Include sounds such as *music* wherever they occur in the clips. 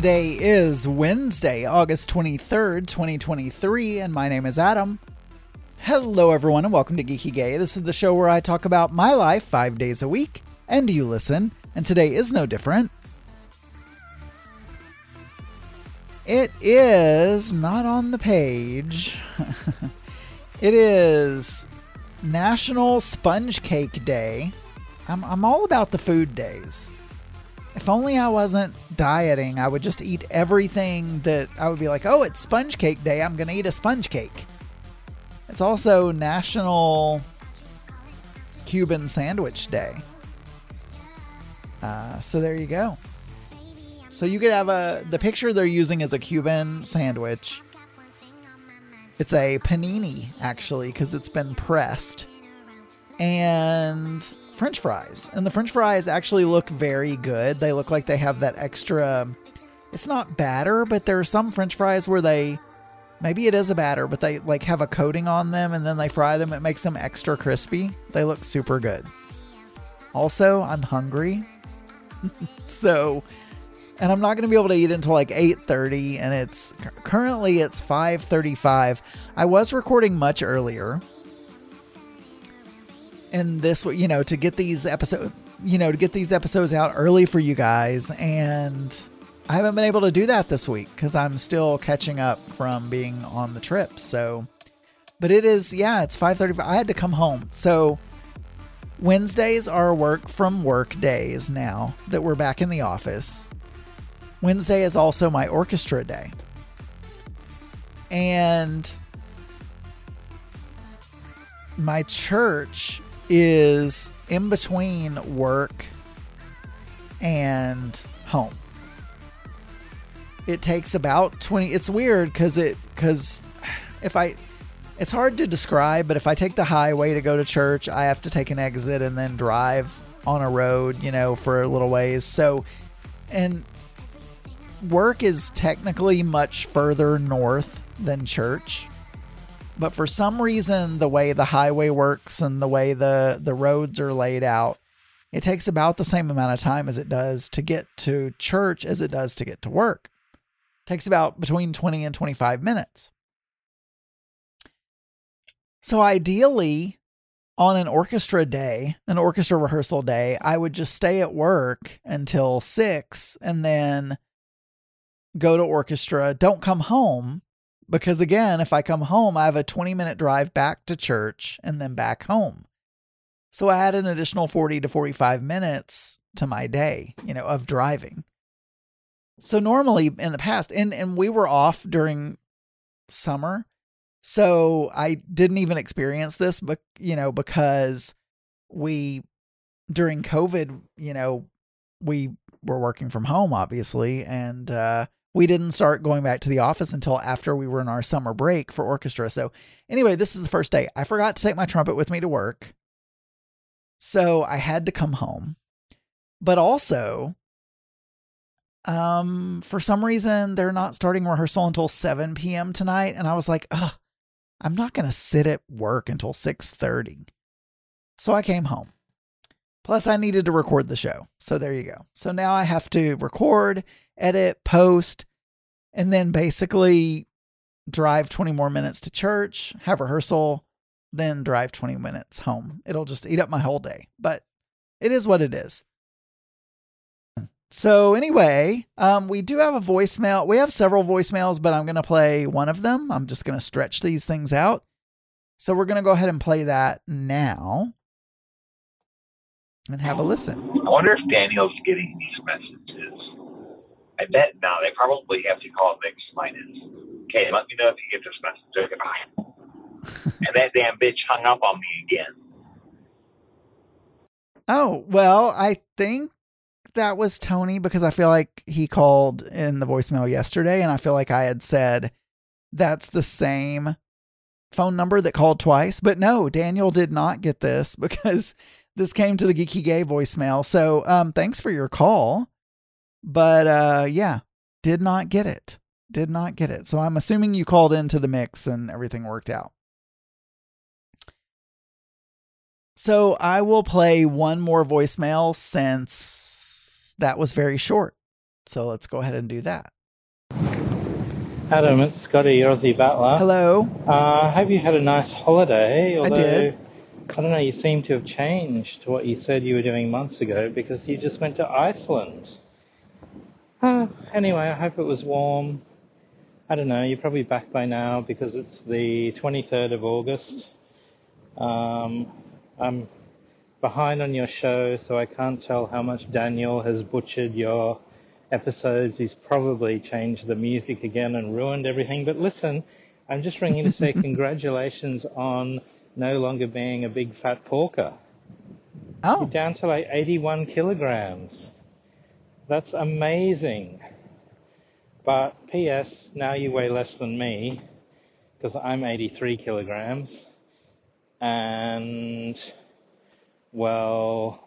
Today is Wednesday, August 23rd, 2023, and my name is Adam. Hello, everyone, and welcome to Geeky Gay. This is the show where I talk about my life five days a week, and you listen, and today is no different. It is not on the page. *laughs* it is National Sponge Cake Day. I'm, I'm all about the food days. If only I wasn't dieting, I would just eat everything that I would be like, oh, it's sponge cake day. I'm going to eat a sponge cake. It's also National Cuban Sandwich Day. Uh, so there you go. So you could have a the picture they're using is a Cuban sandwich. It's a panini actually because it's been pressed, and French fries. And the French fries actually look very good. They look like they have that extra. It's not batter, but there are some French fries where they maybe it is a batter, but they like have a coating on them and then they fry them. It makes them extra crispy. They look super good. Also, I'm hungry. *laughs* so, and I'm not going to be able to eat until like 8:30 and it's currently it's 5:35. I was recording much earlier. And this you know, to get these episodes, you know, to get these episodes out early for you guys and I haven't been able to do that this week cuz I'm still catching up from being on the trip. So, but it is yeah, it's 5:35. I had to come home. So, Wednesdays are work from work days now that we're back in the office. Wednesday is also my orchestra day. And my church is in between work and home. It takes about 20 it's weird cuz it cuz if I it's hard to describe, but if I take the highway to go to church, I have to take an exit and then drive on a road, you know, for a little ways. So and work is technically much further north than church. But for some reason, the way the highway works and the way the, the roads are laid out, it takes about the same amount of time as it does to get to church as it does to get to work. It takes about between 20 and 25 minutes. So ideally, on an orchestra day, an orchestra rehearsal day, I would just stay at work until six and then go to orchestra, don't come home. Because again, if I come home, I have a 20 minute drive back to church and then back home. So I had an additional 40 to 45 minutes to my day, you know, of driving. So normally in the past, and, and we were off during summer. So I didn't even experience this, but you know, because we during COVID, you know, we were working from home, obviously, and uh, we didn't start going back to the office until after we were in our summer break for orchestra. So, anyway, this is the first day. I forgot to take my trumpet with me to work. So, I had to come home. But also, um, for some reason, they're not starting rehearsal until 7 p.m. tonight. And I was like, ugh, I'm not going to sit at work until 6.30. So I came home. Plus, I needed to record the show. So there you go. So now I have to record, edit, post, and then basically drive 20 more minutes to church, have rehearsal, then drive 20 minutes home. It'll just eat up my whole day, but it is what it is. So anyway, um, we do have a voicemail. We have several voicemails, but I'm going to play one of them. I'm just going to stretch these things out. So we're going to go ahead and play that now and have a listen. I wonder if Daniel's getting these messages. I bet now they probably have to call Nick Smitus. Okay, let me know if you get this message. Okay, bye. *laughs* and that damn bitch hung up on me again. Oh, well, I think that was Tony because I feel like he called in the voicemail yesterday and I feel like I had said that's the same phone number that called twice. But no, Daniel did not get this *laughs* because this came to the Geeky Gay voicemail. So um, thanks for your call. But uh, yeah, did not get it. Did not get it. So I'm assuming you called into the mix and everything worked out. So I will play one more voicemail since that was very short. So let's go ahead and do that. Adam, it's Scotty, Aussie butler. Hello. Uh, I hope you had a nice holiday. Although, did. I don't know, you seem to have changed to what you said you were doing months ago because you just went to Iceland. Uh, anyway, I hope it was warm. I don't know, you're probably back by now because it's the 23rd of August. Um, I'm behind on your show, so I can't tell how much Daniel has butchered your episodes. He's probably changed the music again and ruined everything. But listen, I'm just ringing to say *laughs* congratulations on no longer being a big fat porker. Oh, You're down to like 81 kilograms. That's amazing. But P.S. Now you weigh less than me because I'm 83 kilograms. And, well,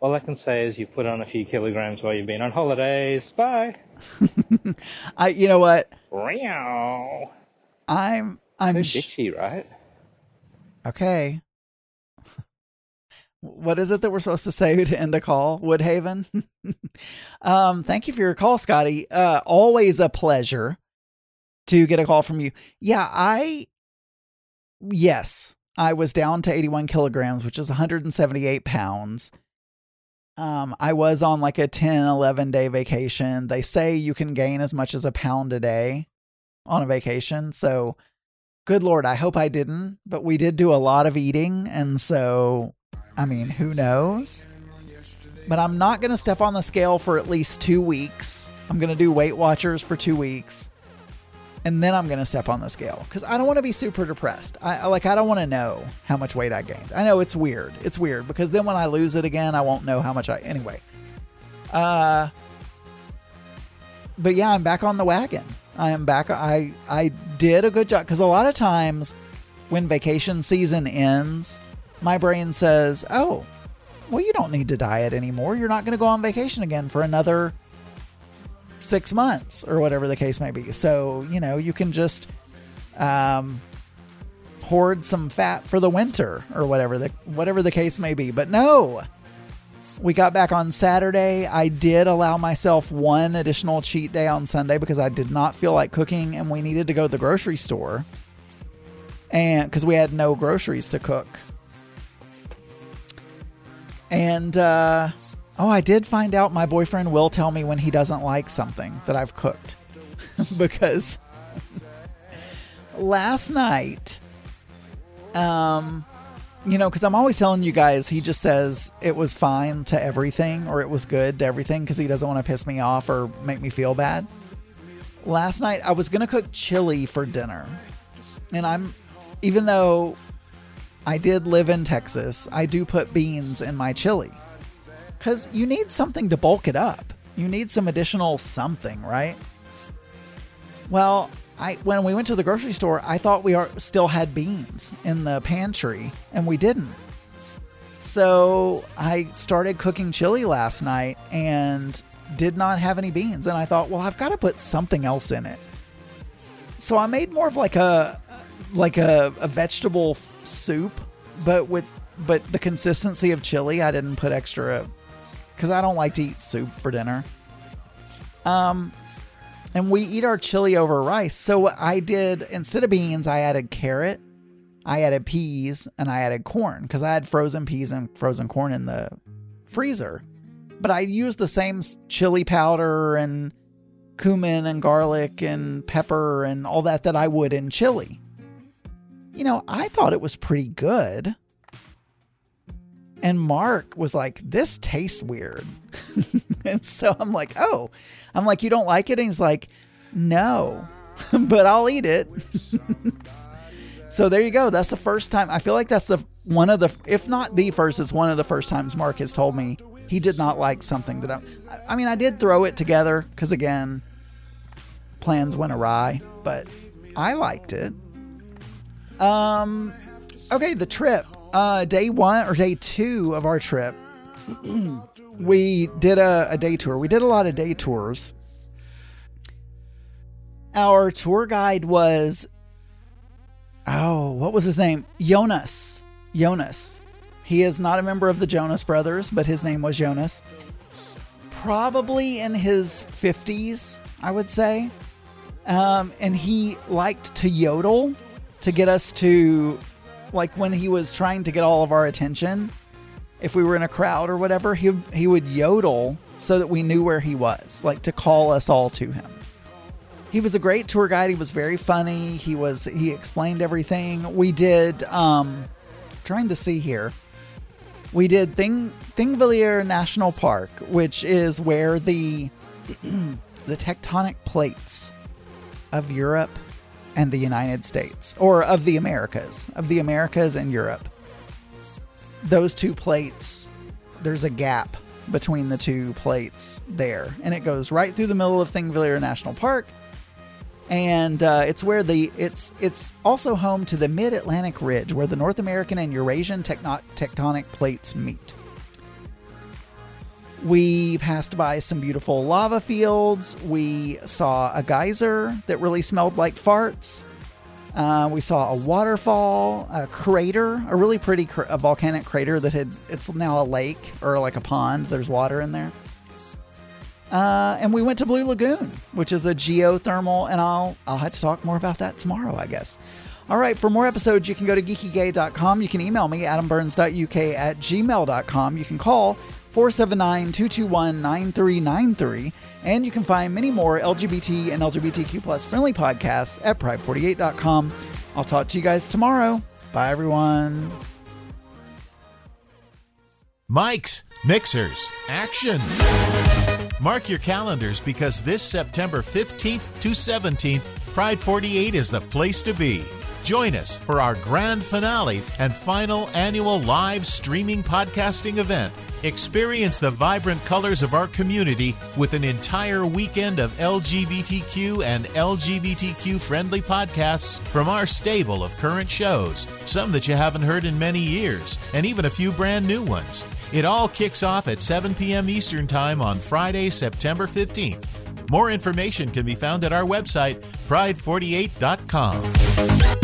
all I can say is you've put on a few kilograms while you've been on holidays. Bye. *laughs* I. You know what? Meow. I'm. I'm. Sh- bitchy, right? Okay. What is it that we're supposed to say *laughs* to end a call, Woodhaven? *laughs* um, thank you for your call, Scotty. Uh, always a pleasure to get a call from you. Yeah, I. Yes, I was down to 81 kilograms, which is 178 pounds. Um, I was on like a 10, 11 day vacation. They say you can gain as much as a pound a day on a vacation. So, good Lord, I hope I didn't, but we did do a lot of eating. And so, I mean, who knows? But I'm not going to step on the scale for at least two weeks. I'm going to do Weight Watchers for two weeks. And then I'm going to step on the scale because I don't want to be super depressed. I like, I don't want to know how much weight I gained. I know it's weird. It's weird because then when I lose it again, I won't know how much I. Anyway. Uh, but yeah, I'm back on the wagon. I am back. I I did a good job because a lot of times when vacation season ends, my brain says, "Oh, well, you don't need to diet anymore. You're not going to go on vacation again for another six months or whatever the case may be. So you know you can just um, hoard some fat for the winter or whatever the whatever the case may be. But no." We got back on Saturday. I did allow myself one additional cheat day on Sunday because I did not feel like cooking and we needed to go to the grocery store. And because we had no groceries to cook. And uh oh, I did find out my boyfriend will tell me when he doesn't like something that I've cooked. *laughs* because *laughs* last night um you know, because I'm always telling you guys, he just says it was fine to everything or it was good to everything because he doesn't want to piss me off or make me feel bad. Last night, I was going to cook chili for dinner. And I'm, even though I did live in Texas, I do put beans in my chili because you need something to bulk it up. You need some additional something, right? Well, I when we went to the grocery store, I thought we are still had beans in the pantry, and we didn't. So I started cooking chili last night and did not have any beans, and I thought, well, I've got to put something else in it. So I made more of like a like a, a vegetable f- soup, but with but the consistency of chili. I didn't put extra because I don't like to eat soup for dinner. Um, and we eat our chili over rice. So what I did instead of beans, I added carrot, I added peas, and I added corn because I had frozen peas and frozen corn in the freezer. But I used the same chili powder and cumin and garlic and pepper and all that that I would in chili. You know, I thought it was pretty good. And Mark was like, This tastes weird. *laughs* and so I'm like, Oh, I'm like, You don't like it? And he's like, No, *laughs* but I'll eat it. *laughs* so there you go. That's the first time. I feel like that's the one of the, if not the first, it's one of the first times Mark has told me he did not like something that I, I mean, I did throw it together because again, plans went awry, but I liked it. Um, okay, the trip. Uh, day one or day two of our trip, *clears throat* we did a, a day tour. We did a lot of day tours. Our tour guide was, oh, what was his name? Jonas. Jonas. He is not a member of the Jonas Brothers, but his name was Jonas. probably in his 50s, I would say. Um, and he liked to yodel to get us to, like, when he was trying to get all of our attention, if we were in a crowd or whatever, he, he would yodel so that we knew where he was, like to call us all to him. He was a great tour guide. He was very funny. He was he explained everything. We did um trying to see here. We did Thing Thingvellir National Park, which is where the *clears throat* the tectonic plates of Europe and the United States, or of the Americas, of the Americas and Europe. Those two plates, there's a gap between the two plates there, and it goes right through the middle of Thingvellir National Park. And uh, it's where the it's it's also home to the Mid Atlantic Ridge, where the North American and Eurasian techno- tectonic plates meet. We passed by some beautiful lava fields. We saw a geyser that really smelled like farts. Uh, we saw a waterfall, a crater, a really pretty cr- a volcanic crater that had it's now a lake or like a pond. There's water in there. Uh, and we went to Blue Lagoon, which is a geothermal, and I'll I'll have to talk more about that tomorrow, I guess. All right, for more episodes, you can go to geekygay.com. You can email me, adamburns.uk at gmail.com. You can call 479 221 9393. And you can find many more LGBT and LGBTQ plus friendly podcasts at pride48.com. I'll talk to you guys tomorrow. Bye, everyone. Mics, mixers, action. Mark your calendars because this September 15th to 17th, Pride 48 is the place to be. Join us for our grand finale and final annual live streaming podcasting event. Experience the vibrant colors of our community with an entire weekend of LGBTQ and LGBTQ friendly podcasts from our stable of current shows, some that you haven't heard in many years, and even a few brand new ones. It all kicks off at 7 p.m. Eastern Time on Friday, September 15th. More information can be found at our website, pride48.com.